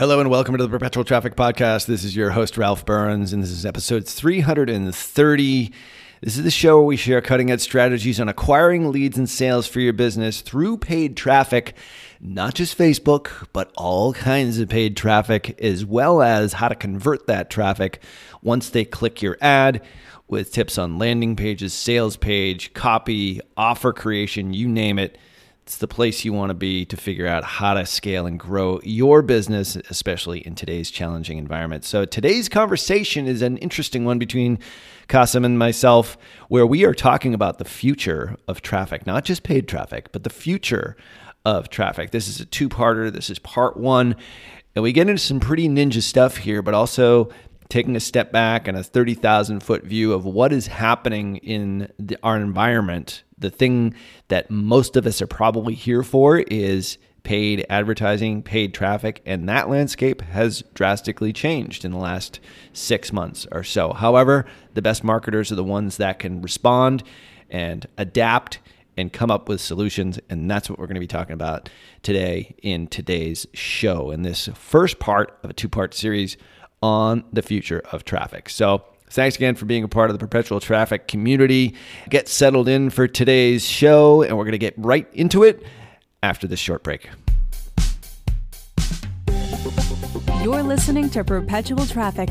Hello and welcome to the Perpetual Traffic Podcast. This is your host, Ralph Burns, and this is episode 330. This is the show where we share cutting edge strategies on acquiring leads and sales for your business through paid traffic, not just Facebook, but all kinds of paid traffic, as well as how to convert that traffic once they click your ad with tips on landing pages, sales page, copy, offer creation, you name it. It's the place you want to be to figure out how to scale and grow your business, especially in today's challenging environment. So, today's conversation is an interesting one between Kasim and myself, where we are talking about the future of traffic, not just paid traffic, but the future of traffic. This is a two parter. This is part one. And we get into some pretty ninja stuff here, but also taking a step back and a 30,000 foot view of what is happening in the, our environment. The thing that most of us are probably here for is paid advertising, paid traffic, and that landscape has drastically changed in the last six months or so. However, the best marketers are the ones that can respond and adapt and come up with solutions. And that's what we're going to be talking about today in today's show, in this first part of a two part series on the future of traffic. So, thanks again for being a part of the perpetual traffic community. Get settled in for today's show, and we're going to get right into it after this short break. You're listening to Perpetual Traffic.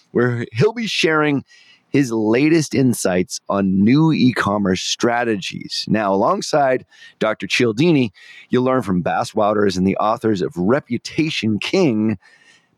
where he'll be sharing his latest insights on new e commerce strategies. Now, alongside Dr. Cialdini, you'll learn from Bas Wouters and the authors of Reputation King,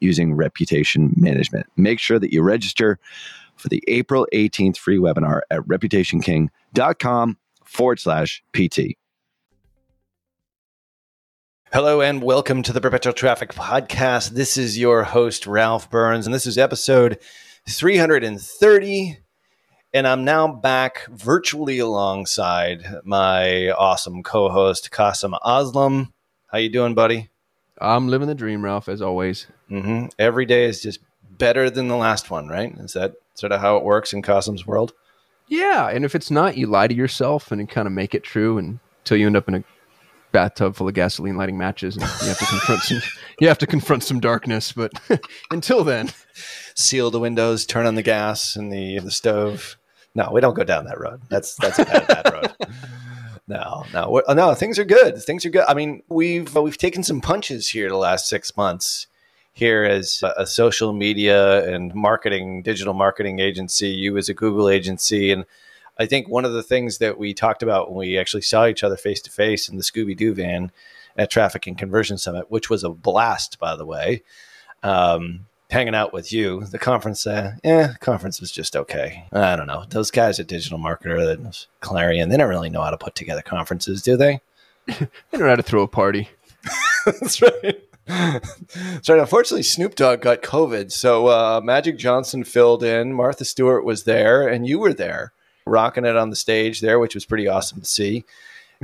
using reputation management. Make sure that you register for the April 18th free webinar at reputationking.com forward slash PT. Hello and welcome to the Perpetual Traffic Podcast. This is your host, Ralph Burns, and this is episode 330. And I'm now back virtually alongside my awesome co-host, Kasim Aslam. How you doing, buddy? I'm living the dream, Ralph, as always. Mm-hmm. Every day is just better than the last one, right? Is that sort of how it works in Kasim's world? Yeah, and if it's not, you lie to yourself and kind of make it true until you end up in a bathtub full of gasoline lighting matches and you have to confront some you have to confront some darkness but until then seal the windows turn on the gas and the the stove no we don't go down that road that's that's a bad, bad road No, no, no. Things are good. Things are good. I mean, we've we've taken some punches here the last six months. Here as a, a social media and marketing, digital marketing agency, you as a Google agency, and I think one of the things that we talked about when we actually saw each other face to face in the Scooby Doo van at Traffic and Conversion Summit, which was a blast, by the way. Um, hanging out with you, the conference, uh, yeah, conference was just okay. I don't know. Those guys at Digital Marketer, that Clarion, they don't really know how to put together conferences, do they? They don't know how to throw a party. That's right. Right. Unfortunately, Snoop Dogg got COVID, so uh, Magic Johnson filled in. Martha Stewart was there, and you were there, rocking it on the stage there, which was pretty awesome to see.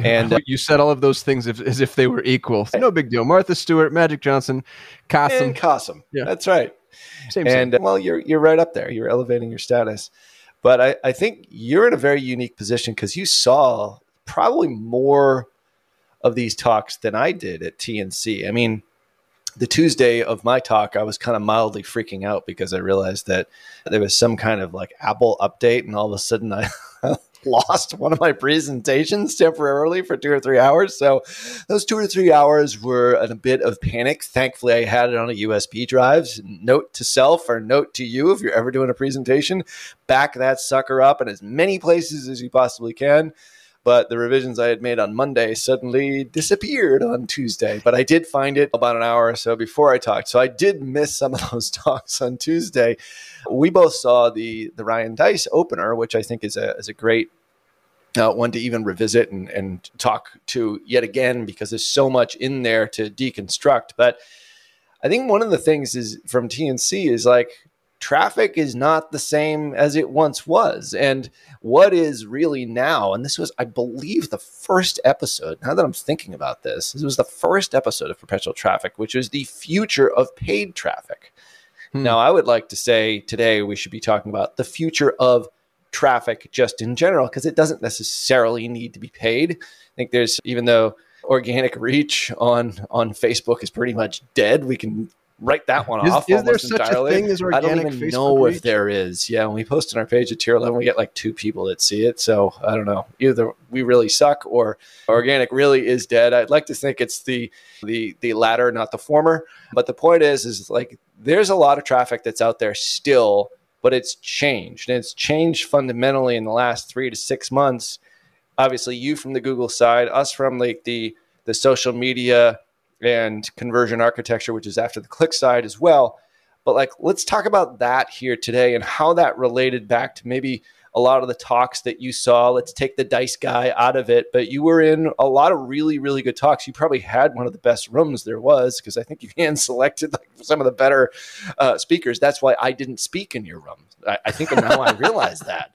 And uh, you said all of those things if, as if they were equal. No big deal. Martha Stewart, Magic Johnson, and Kasim, Yeah. that's right. Same, same. and uh, well, you're you're right up there. You're elevating your status, but I, I think you're in a very unique position because you saw probably more of these talks than I did at TNC. I mean, the Tuesday of my talk, I was kind of mildly freaking out because I realized that there was some kind of like Apple update, and all of a sudden I lost one of my presentations temporarily for two or three hours. So those two or three hours were a bit of panic. Thankfully, I had it on a USB drive. Note to self or note to you if you're ever doing a presentation, back that sucker up in as many places as you possibly can. But the revisions I had made on Monday suddenly disappeared on Tuesday. But I did find it about an hour or so before I talked. So I did miss some of those talks on Tuesday. We both saw the the Ryan Deiss opener, which I think is a is a great uh, one to even revisit and, and talk to yet again because there's so much in there to deconstruct. But I think one of the things is from TNC is like traffic is not the same as it once was. And what is really now, and this was, I believe, the first episode. Now that I'm thinking about this, this was the first episode of Perpetual Traffic, which was the future of paid traffic. Hmm. Now, I would like to say today we should be talking about the future of traffic just in general because it doesn't necessarily need to be paid. I think there's even though organic reach on on Facebook is pretty much dead, we can write that one Is- off. is there almost such a thing as organic? I don't even Facebook know if there is. Yeah, when we post on our page at Tier 11, we get like two people that see it. So I don't know. Either we really suck or organic really is dead. I'd like to think it's the the the latter, not the former. But the point is, is like there's a lot of traffic that's out there still, but it's changed. And it's changed fundamentally in the last three to six months. Obviously, you from the Google side, us from like the the social media and conversion architecture, which is after the click side as well. But like, let's talk about that here today and how that related back to maybe a lot of the talks that you saw. Let's take the Deiss guy out of it, but you were in a lot of really, really good talks. You probably had one of the best rooms there was because I think you hand selected like some of the better uh, speakers. That's why I didn't speak in your room. I, I think now I realize that.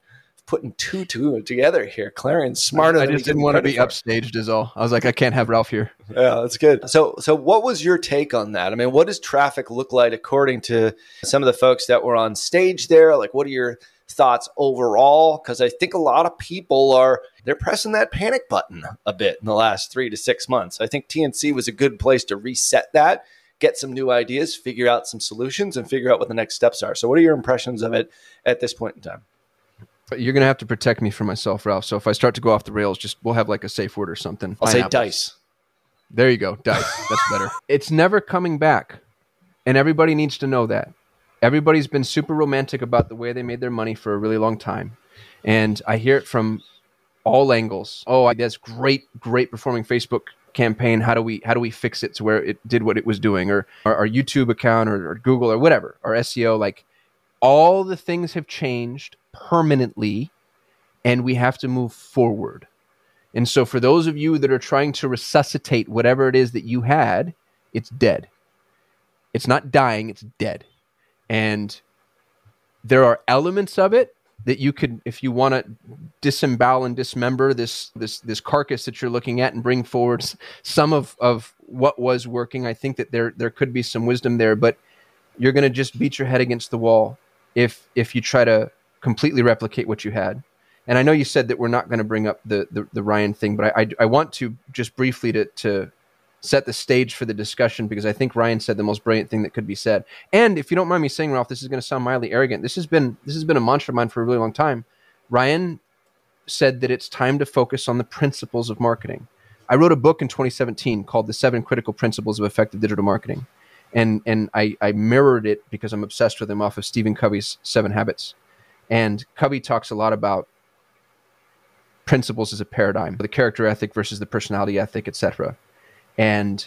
Putting two two together here, Clarence smarter. I than just didn't want to be for. upstaged, is all. I was like, I can't have Ralph here. Yeah, that's good. So, so what was your take on that? I mean, what does traffic look like according to some of the folks that were on stage there? Like, what are your thoughts overall? Because I think a lot of people are they're pressing that panic button a bit in the last three to six months. I think TNC was a good place to reset that, get some new ideas, figure out some solutions, and figure out what the next steps are. So, what are your impressions of it at this point in time? You're gonna have to protect me from myself, Ralph. So if I start to go off the rails, just we'll have like a safe word or something. I'll say dice. There you go, dice. That's better. It's never coming back, and everybody needs to know that. Everybody's been super romantic about the way they made their money for a really long time, and I hear it from all angles. Oh, I that's great, great performing Facebook campaign. How do we how do we fix it to where it did what it was doing, or our, our YouTube account, or, or Google, or whatever, our SEO? Like all the things have changed permanently, and we have to move forward. And so, for those of you that are trying to resuscitate whatever it is that you had, it's dead. It's not dying, it's dead. And there are elements of it that you could, if you want to disembowel and dismember this, this, this carcass that you're looking at and bring forward some of, of what was working, I think that there, there could be some wisdom there, but you're going to just beat your head against the wall if, if you try to completely replicate what you had. And I know you said that we're not going to bring up the, the, the Ryan thing, but I, I, I want to just briefly to, to set the stage for the discussion because I think Ryan said the most brilliant thing that could be said. And if you don't mind me saying, Ralph, this is going to sound mildly arrogant. This has been this has been a mantra of mine for a really long time. Ryan said that it's time to focus on the principles of marketing. I wrote a book in 2017 called The Seven Critical Principles of Effective Digital Marketing. And, and I, I mirrored it because I'm obsessed with him off of Stephen Covey's Seven Habits. And Covey talks a lot about principles as a paradigm, the character ethic versus the personality ethic, etc. And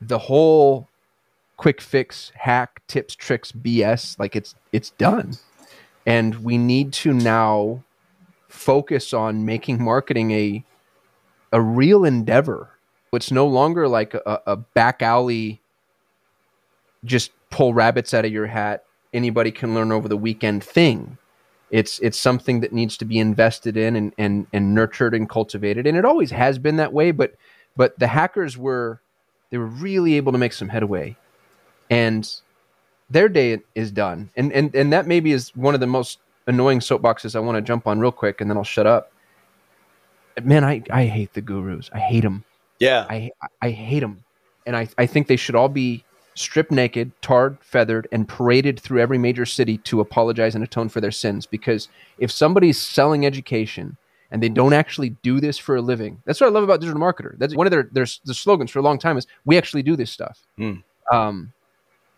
the whole quick fix, hack, tips, tricks, BS, like it's it's done. And we need to now focus on making marketing a a real endeavor. It's no longer like a, a back alley, just pull rabbits out of your hat. Anybody can learn over the weekend thing. It's it's something that needs to be invested in and, and and nurtured and cultivated. And it always has been that way, but but the hackers were they were really able to make some headway. And their day is done. And and and that maybe is one of the most annoying soapboxes I want to jump on real quick and then I'll shut up. Man, I, I hate the gurus. I hate them. Yeah. I I hate them. And I, I think they should all be stripped naked, tarred, feathered, and paraded through every major city to apologize and atone for their sins. Because if somebody's selling education and they don't actually do this for a living, that's what I love about digital marketer. That's one of their their, their slogans for a long time is we actually do this stuff. Mm. Um,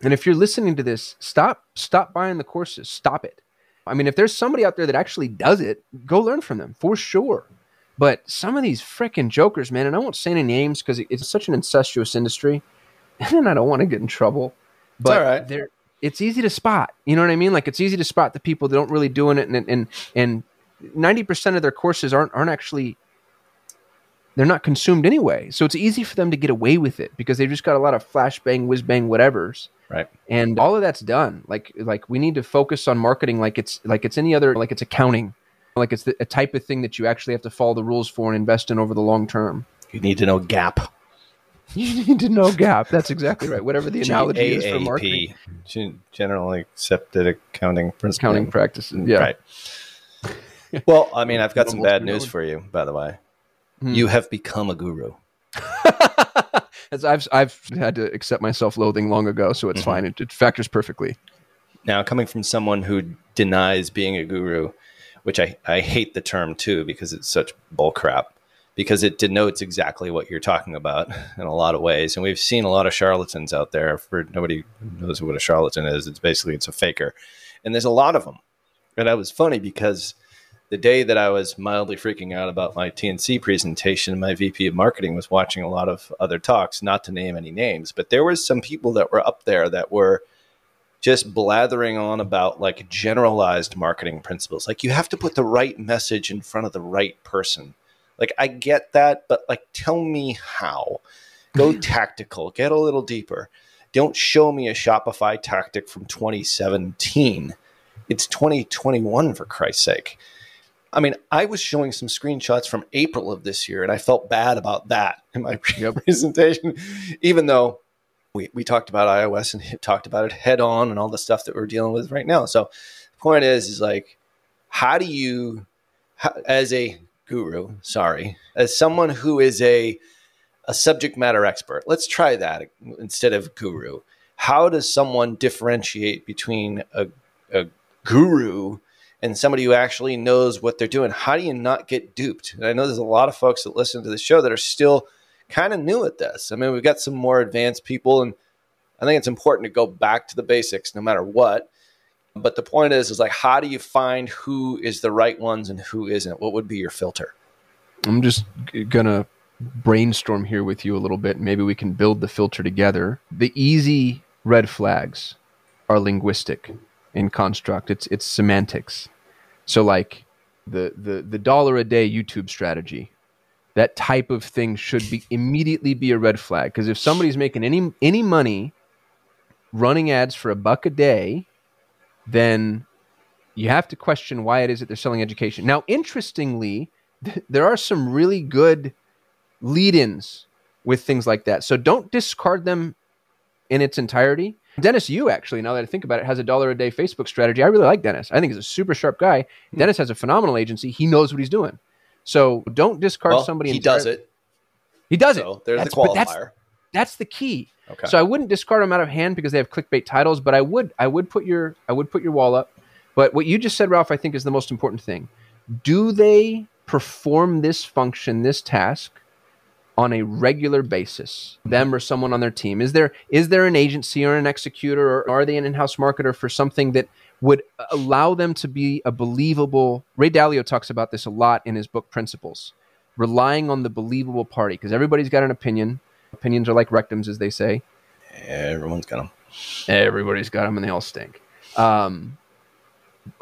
and if you're listening to this, stop stop buying the courses. Stop it. I mean, if there's somebody out there that actually does it, go learn from them for sure. But some of these freaking jokers, man, and I won't say any names because it's such an incestuous industry, and I don't want to get in trouble. But all right. they're it's easy to spot. You know what I mean? Like it's easy to spot the people that don't really doing it, and and and ninety percent of their courses aren't aren't actually they're not consumed anyway. So it's easy for them to get away with it because they've just got a lot of flashbang, whiz bang, whatevers. Right. And all of that's done. Like like we need to focus on marketing like it's like it's any other like it's accounting. Like it's the, a type of thing that you actually have to follow the rules for and invest in over the long term. You need to know GAAP. You need to know GAAP. That's exactly right. Whatever the analogy is for GAAP, marketing. Gen- Generally accepted accounting principles. Accounting practices. Yeah. Right. well, I mean, I've got some bad news for you, by the way. Hmm. You have become a guru. As I've I've had to accept my self-loathing long ago, so it's Mhm. fine. It, it factors perfectly. Now, coming from someone who denies being a guru, which I, I hate the term too because it's such bullcrap, because it denotes exactly what you're talking about in a lot of ways. And we've seen a lot of charlatans out there. For nobody knows what a charlatan is, it's basically it's a faker, and there's a lot of them. And that was funny because the day that I was mildly freaking out about my TNC presentation, my VP of marketing was watching a lot of other talks, not to name any names, but there was some people that were up there that were just blathering on about like generalized marketing principles. Like you have to put the right message in front of the right person. Like I get that, but like tell me how. Go tactical, get a little deeper. Don't show me a Shopify tactic from 2017. It's 2021 for Christ's sake. I mean, I was showing some screenshots from April of this year, and I felt bad about that in my presentation, even though we, we talked about iOS and talked about it head on and all the stuff that we're dealing with right now. So the point is, is like, how do you, how, as a guru, sorry, as someone who is a a subject matter expert, let's try that instead of guru. How does someone differentiate between a, a guru and somebody who actually knows what they're doing? How do you not get duped? And I know there's a lot of folks that listen to the show that are still kind of new at this. I mean, we've got some more advanced people, and I think it's important to go back to the basics no matter what. But the point is, is like, how do you find who is the right ones and who isn't? What would be your filter? I'm just gonna brainstorm here with you a little bit. Maybe we can build the filter together. The easy red flags are linguistic in construct. It's it's semantics. So like the the the dollar a day YouTube strategy, that type of thing should be immediately be a red flag. Because if somebody's making any any money running ads for a buck a day, then you have to question why it is that they're selling education. Now, interestingly, th- there are some really good lead-ins with things like that. So don't discard them in its entirety. Dennis Yu actually, now that I think about it, has a dollar a day Facebook strategy. I really like Dennis. I think he's a super sharp guy. Hmm. Dennis has a phenomenal agency. He knows what he's doing. So don't discard Well, somebody. he does it. He does So it. there's That's- the but that's- qualifier. That's the key. Okay. So I wouldn't discard them out of hand because they have clickbait titles, but I would I would put your I would put your wall up. But what you just said, Ralph, I think is the most important thing. Do they perform this function, this task on a regular basis them or someone on their team is there is there an agency or an executor or are they an in-house marketer for something that would allow them to be a believable ray dalio talks about this a lot in his book principles relying on the believable party because everybody's got an opinion opinions are like rectums as they say everyone's got them everybody's got them and they all stink um,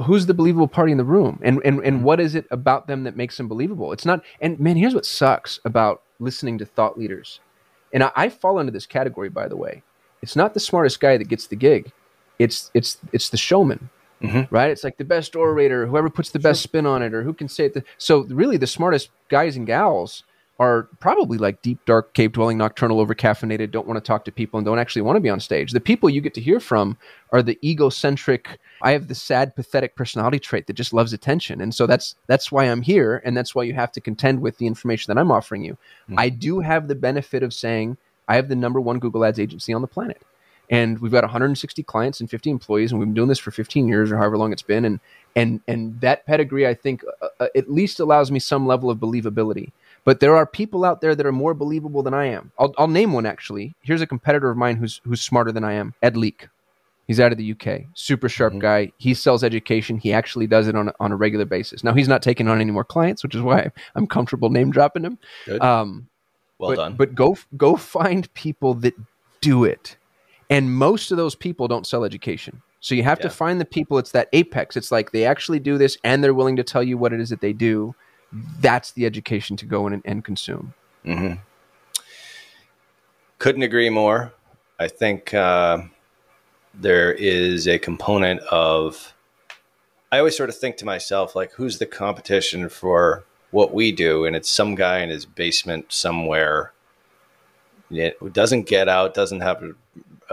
who's the believable party in the room and, and and what is it about them that makes them believable it's not and man here's what sucks about listening to thought leaders. And I, I fall into this category, by the way. It's not the smartest guy that gets the gig. It's it's it's the showman. Mm-hmm. Right? It's like the best orator, whoever puts the best spin on it, or who can say it. The, so really, the smartest guys and gals are probably like deep, dark, cave dwelling, nocturnal, overcaffeinated, don't want to talk to people, and don't actually want to be on stage. The people you get to hear from are the egocentric. I have the sad, pathetic personality trait that just loves attention, and so that's that's why I'm here, and that's why you have to contend with the information that I'm offering you. Mm-hmm. I do have the benefit of saying I have the number one Google Ads agency on the planet. And we've got 160 clients and 50 employees, and we've been doing this for 15 years or however long it's been. And and and that pedigree, I think, uh, uh at least allows me some level of believability. But there are people out there that are more believable than I am. I'll, I'll name one actually. Here's a competitor of mine who's who's smarter than I am. Ed Leake. He's out of the UK. Super sharp mm-hmm. guy. He sells education. He actually does it on a, on a regular basis. Now he's not taking on any more clients, which is why I'm comfortable name dropping him. Good. Um, well but, done. But go go find people that do it, and most of those people don't sell education. So you have yeah. to find the people. It's that apex. It's like they actually do this, and they're willing to tell you what it is that they do that's the education to go in and, and consume. Mm-hmm. Couldn't agree more. I think uh, there is a component of. I always sort of think to myself, like, who's the competition for what we do? And it's some guy in his basement somewhere. It doesn't get out, doesn't have a,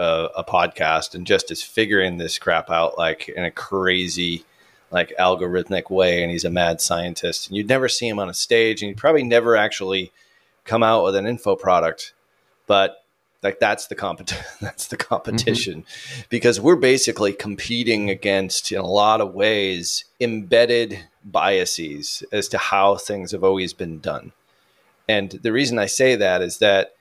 a, a podcast, and just is figuring this crap out like in a crazy like algorithmic way and he's a mad scientist and you'd never see him on a stage and you'd probably never actually come out with an info product but like that's the competition that's the competition mm-hmm. because we're basically competing against in a lot of ways embedded biases as to how things have always been done and the reason i say that is that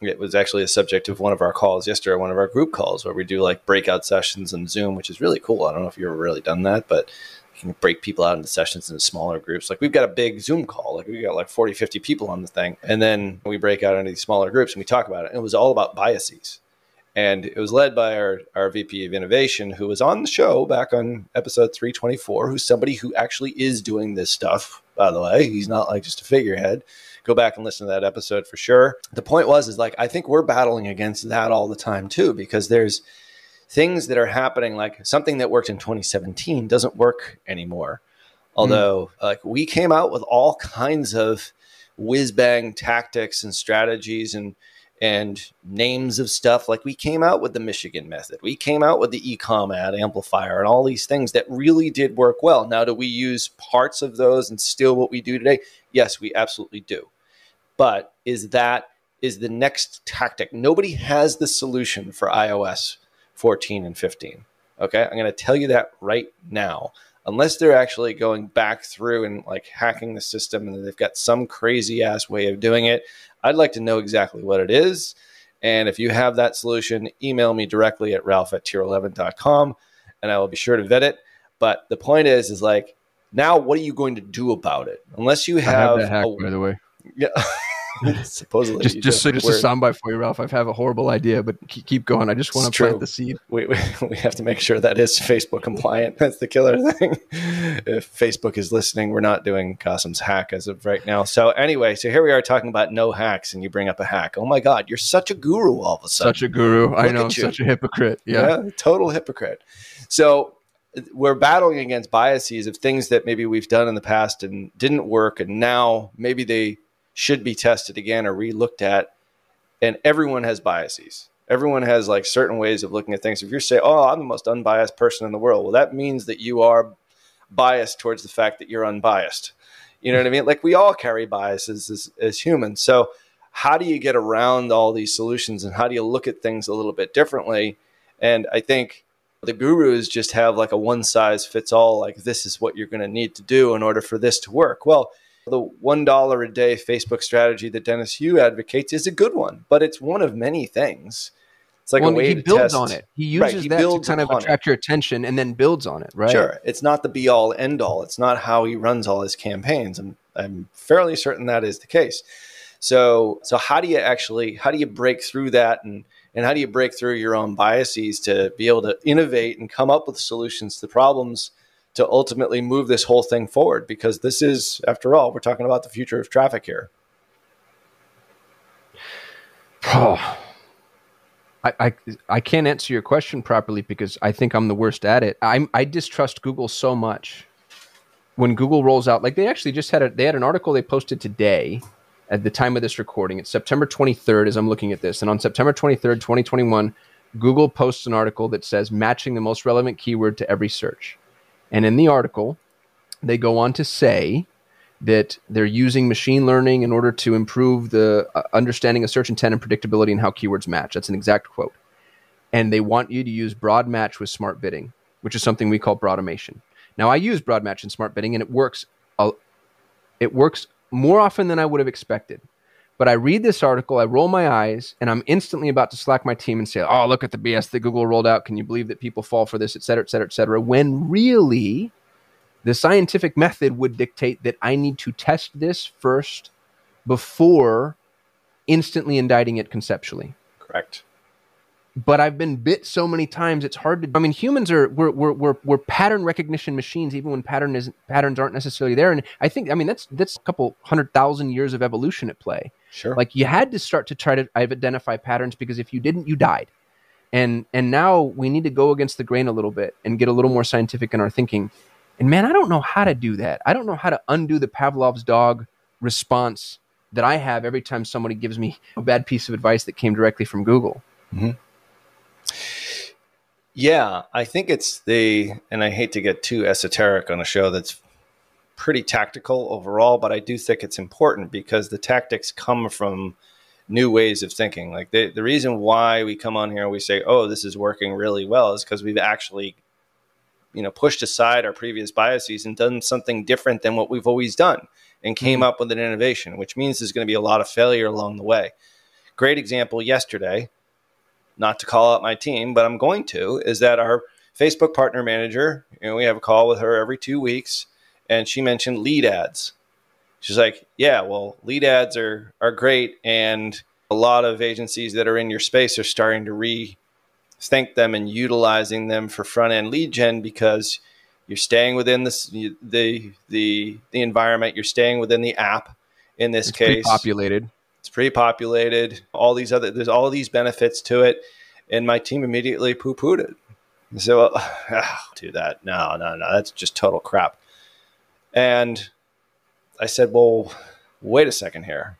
it was actually a subject of one of our calls yesterday, one of our group calls where we do like breakout sessions on Zoom, which is really cool. I don't know if you've ever really done that, but you can break people out into sessions into smaller groups. Like we've got a big Zoom call, like we got like 40, 50 people on the thing. And then we break out into these smaller groups and we talk about it. And it was all about biases. And it was led by our, our VP of innovation, who was on the show back on episode 324, who's somebody who actually is doing this stuff, by the way. He's not like just a figurehead go back and listen to that episode for sure. The point was, is like, I think we're battling against that all the time too, because there's things that are happening, like something that worked in 2017 doesn't work anymore. Although, mm. like, we came out with all kinds of whiz bang tactics and strategies and and names of stuff. Like we came out with the Michigan method, we came out with the ecom ad amplifier, and all these things that really did work well. Now, do we use parts of those and still what we do today? Yes, we absolutely do. But is that is the next tactic? Nobody has the solution for iOS 14 and 15. Okay, I'm going to tell you that right now. Unless they're actually going back through and like hacking the system and they've got some crazy ass way of doing it, I'd like to know exactly what it is. And if you have that solution, email me directly at ralph at tier11.com and I will be sure to vet it. But the point is, is like, now what are you going to do about it? Unless you have, have hack, a, by the way. Yeah. Supposedly, just just so just a soundbite for you, Ralph. I have a horrible idea, but keep going. I just want to plant the seed. We, we, we have to make sure that is Facebook compliant. That's the killer thing. if Facebook is listening, we're not doing Kasim's hack as of right now. So anyway, so here we are talking about no hacks, and you bring up a hack. Oh my God, you're such a guru all of a sudden. Such a guru. Look I know. Such a hypocrite. Yeah. yeah, total hypocrite. So we're battling against biases of things that maybe we've done in the past and didn't work and now maybe they should be tested again or re-looked at. And everyone has biases. Everyone has like certain ways of looking at things. If you're saying oh i'm the most unbiased person in the world well that means that you are biased towards the fact that you're unbiased. You know what i mean? Like we all carry biases as, as humans. So how do you get around all these solutions and how do you look at things a little bit differently? And i think the gurus just have like a one size fits all like this is what you're going to need to do in order for this to work well the $1 a day Facebook strategy that Dennis Yu advocates is a good one, but it's one of many things. It's like well, a way he to builds test. on it. He uses Right, he that to kind of upon it. attract your attention and then builds on it, right? Sure. It's not the be all end all. It's not how he runs all his campaigns. I'm, I'm fairly certain that is the case. So, so how do you actually, how do you break through that and, and how do you break through your own biases to be able to innovate and come up with solutions to problems to ultimately move this whole thing forward? Because this is, after all, we're talking about the future of traffic here. Oh. I, I I can't answer your question properly because I think I'm the worst at it. I'm I distrust Google so much. When Google rolls out, like they actually just had a they had an article they posted today at the time of this recording. It's September 23rd as I'm looking at this. And on September 23rd, 2021, Google posts an article that says matching the most relevant keyword to every search. And in the article, they go on to say that they're using machine learning in order to improve the uh, understanding of search intent and predictability and how keywords match. That's an exact quote. And they want you to use broad match with smart bidding, which is something we call broad automation. Now, I use broad match and smart bidding, and it works. It works more often than I would have expected. But I read this article, I roll my eyes, and I'm instantly about to slack my team and say, "Oh, look at the BS that Google rolled out. Can you believe that people fall for this, et cetera, et cetera, et cetera?" When really, the scientific method would dictate that I need to test this first before instantly indicting it conceptually. Correct. But I've been bit so many times; it's hard to. I mean, humans are we're we're we're, we're pattern recognition machines, even when pattern is patterns aren't necessarily there. And I think, I mean, that's that's a couple hundred thousand years of evolution at play. Sure. Like you had to start to try to identify patterns because if you didn't, you died. And and now we need to go against the grain a little bit and get a little more scientific in our thinking. And man, I don't know how to do that. I don't know how to undo the Pavlov's dog response that I have every time somebody gives me a bad piece of advice that came directly from Google. Mm-hmm. Yeah, I think it's the, and I hate to get too esoteric on a show that's pretty tactical overall, but I do think it's important because the tactics come from new ways of thinking. Like the, the reason why we come on here and we say, oh, this is working really well is because we've actually, you know, pushed aside our previous biases and done something different than what we've always done and came mm-hmm. up with an innovation, which means there's going to be a lot of failure along the way. Great example yesterday not to call out my team, but I'm going to, is that our Facebook partner manager, you know, we have a call with her every two weeks, and she mentioned lead ads. She's like, Yeah, well, lead ads are are great, and a lot of agencies that are in your space are starting to rethink them and utilizing them for front end lead gen because you're staying within this the the the environment, you're staying within the app in this It's case populated. It's pre-populated. All these other there's all these benefits to it. And my team immediately poo-pooed it. Said well ah, do that. No no no. That's just total crap. And i said well wait a second here.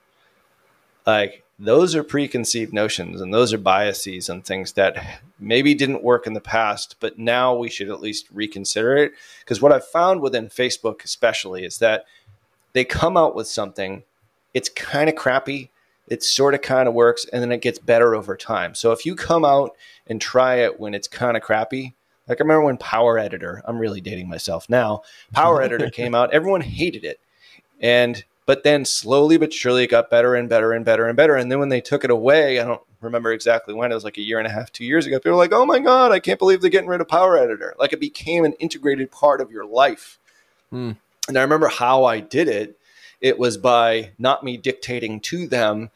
Like those are preconceived notions and those are biases and things that maybe didn't work in the past but now we should at least reconsider it. Because what i've found within facebook especially is that they come out with something it's kind of crappy it sort of kind of works and then it gets better over time. So if you come out and try it when it's kind of crappy like i remember when power editor i'm really dating myself now power editor came out everyone hated it. And but then slowly but surely it got better and better and better and better and then when they took it away i don't remember exactly when it was like a year and a half two years ago people were like oh my god i can't believe they're getting rid of power editor. Like it became an integrated part of your life. Hmm. and i remember how i did it it was by not me dictating to them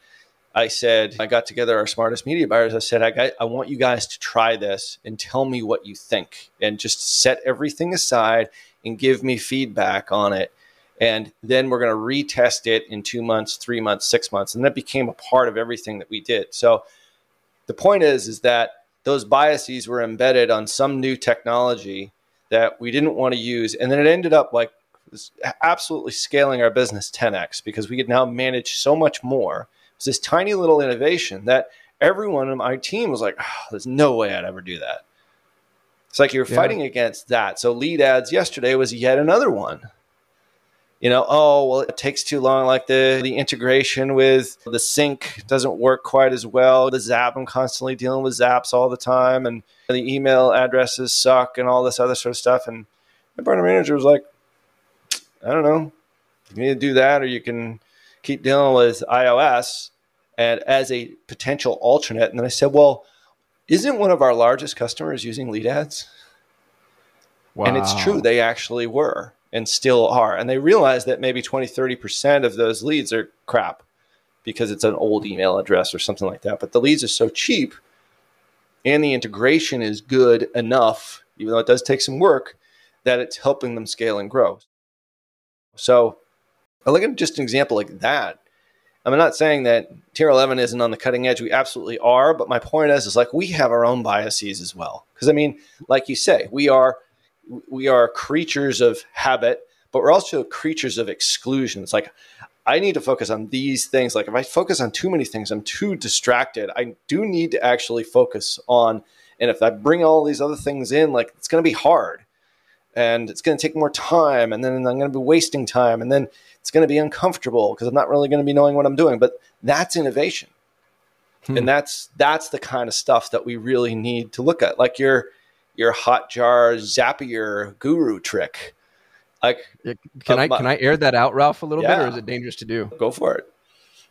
I said, I got together our smartest media buyers. I said, I, got, I want you guys to try this and tell me what you think and just set everything aside and give me feedback on it. And then we're going to retest it in two months, three months, six months. And that became a part of everything that we did. So the point is, is that those biases were embedded on some new technology that we didn't want to use. And then it ended up like absolutely scaling our business 10x because we could now manage so much more It was this tiny little innovation that everyone in my team was like, oh, there's no way I'd ever do that. It's like you're Yeah. fighting against that. So lead ads yesterday was yet another one. You know, oh well, it takes too long. Like the the integration with the sync doesn't work quite as well. The Zap, I'm constantly dealing with Zaps all the time, and the email addresses suck, and all this other sort of stuff. And my partner manager was like, I don't know, You can either do that or you can keep dealing with iOS and as a potential alternate. And then I said, well, isn't one of our largest customers using lead ads? Wow. And it's true, they actually were and still are. And they realized that maybe 20, 30% of those leads are crap because it's an old email address or something like that. But the leads are so cheap and the integration is good enough, even though it does take some work, that it's helping them scale and grow. So I look at just an example like that. I'm not saying that tier 11 isn't on the cutting edge. We absolutely are. But my point is, is like we have our own biases as well. Because I mean, like you say, we are we are creatures of habit, but we're also creatures of exclusion. It's like I need to focus on these things. Like if I focus on too many things, I'm too distracted. I do need to actually focus on, and if I bring all these other things in, like it's going to be hard and it's going to take more time. And then I'm going to be wasting time. And then it's going to be uncomfortable because I'm not really going to be knowing what I'm doing. But that's innovation. Hmm. And that's, that's the kind of stuff that we really need to look at. Like your, your Hotjar Zapier guru trick like, can I can I air that out, Ralph, a little yeah. bit, or is it dangerous to do? Go for it.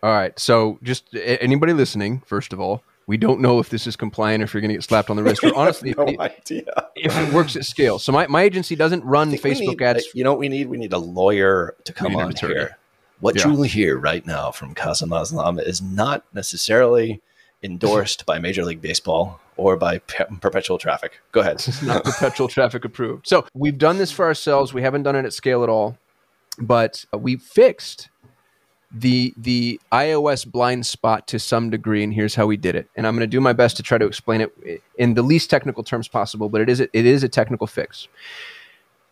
All right. So, just anybody listening, first of all, we don't know if this is compliant, or if you're going to get slapped on the wrist, or honestly, no if, idea. if it works at scale. So, my, my agency doesn't run Facebook need, ads. You know what we need? We need a lawyer to come on here. What yeah. you will hear right now from Kasim Aslam is not necessarily endorsed by Major League Baseball or by perpetual traffic. Go ahead. It's not perpetual traffic approved. So we've done this for ourselves. We haven't done it at scale at all, but we fixed the the iOS blind spot to some degree, and here's how we did it. And I'm going to do my best to try to explain it in the least technical terms possible, but it is a, it is a technical fix.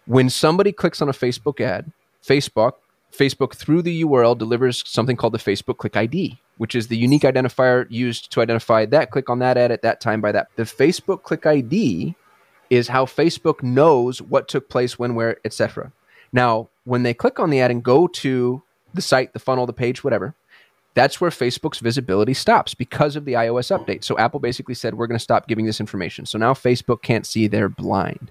When somebody clicks on a Facebook ad, Facebook Facebook through the URL delivers something called the Facebook Click ID which is the unique identifier used to identify that click on that ad at that time by that. The Facebook click ID is how Facebook knows what took place when, where, etc. Now, when they click on the ad and go to the site, the funnel, the page, whatever, that's where Facebook's visibility stops because of the iOS update. So Apple basically said, we're going to stop giving this information. So now Facebook can't see, they're blind.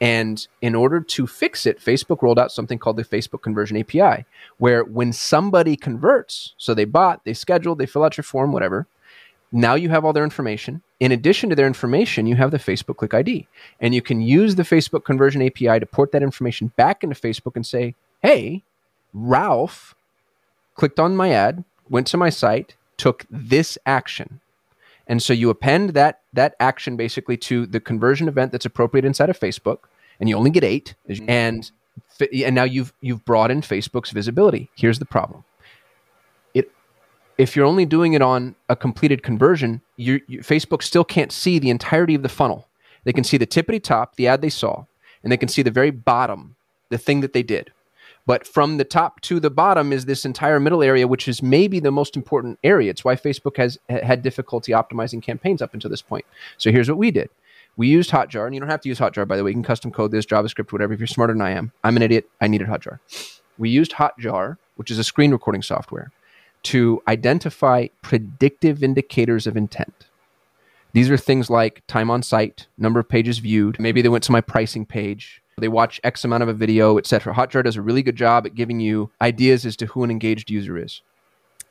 And in order to fix it, Facebook rolled out something called the Facebook Conversion API, where when somebody converts, so they bought, they scheduled, they fill out your form, whatever, now you have all their information. In addition to their information, you have the Facebook Click ID. And you can use the Facebook Conversion API to port that information back into Facebook and say, hey, Ralph clicked on my ad, went to my site, took this action. And so you append that that action basically to the conversion event that's appropriate inside of Facebook and you only get 8 mm-hmm. and and now you've you've broadened Facebook's visibility. Here's the problem. It if you're only doing it on a completed conversion, you, Facebook still can't see the entirety of the funnel. They can see the tippity top, the ad they saw, and they can see the very bottom, the thing that they did. But from the top to the bottom is this entire middle area, which is maybe the most important area. It's why Facebook has had difficulty optimizing campaigns up until this point. So here's what we did we used Hotjar, and you don't have to use Hotjar, by the way. You can custom code this, JavaScript, whatever. If you're smarter than I am, I'm an idiot. I needed Hotjar. We used Hotjar, which is a screen recording software, to identify predictive indicators of intent. These are things like time on site, number of pages viewed. Maybe they went to my pricing page. They watch X amount of a video, etc. Hotjar does a really good job at giving you ideas as to who an engaged user is.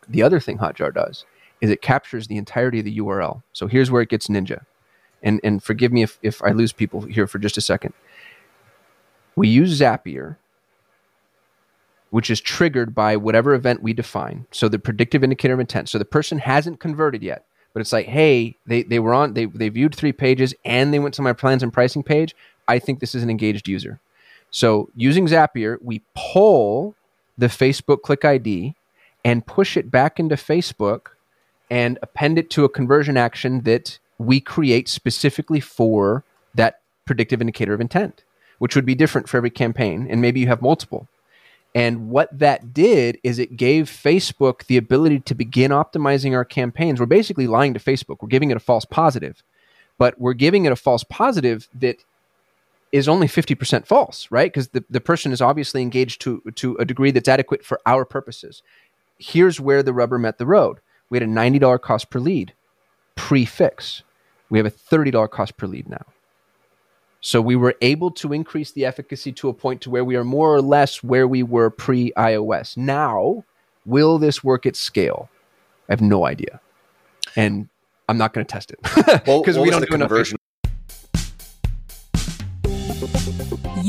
The other thing Hotjar does is it captures the entirety of the URL. So here's where it gets ninja and and forgive me if, if I lose people here for just a second. We use Zapier, which is triggered by whatever event we define. So the predictive indicator of intent. So the person hasn't converted yet, but it's like, hey, they, they were on, they, they viewed three pages and they went to my plans and pricing page. I think this is an engaged user. So using Zapier, we pull the Facebook click ID and push it back into Facebook and append it to a conversion action that we create specifically for that predictive indicator of intent, which would be different for every campaign. And maybe you have multiple. And what that did is it gave Facebook the ability to begin optimizing our campaigns. We're basically lying to Facebook. We're giving it a false positive, but we're giving it a false positive that is only 50% false, right? Because the, the person is obviously engaged to, to a degree that's adequate for our purposes. Here's where the rubber met the road. We had a $90 cost per lead pre fix. We have a $30 cost per lead now. So we were able to increase the efficacy to a point to where we are more or less where we were pre iOS. Now, will this work at scale? I have no idea. And I'm not going to test it because we don't do enough.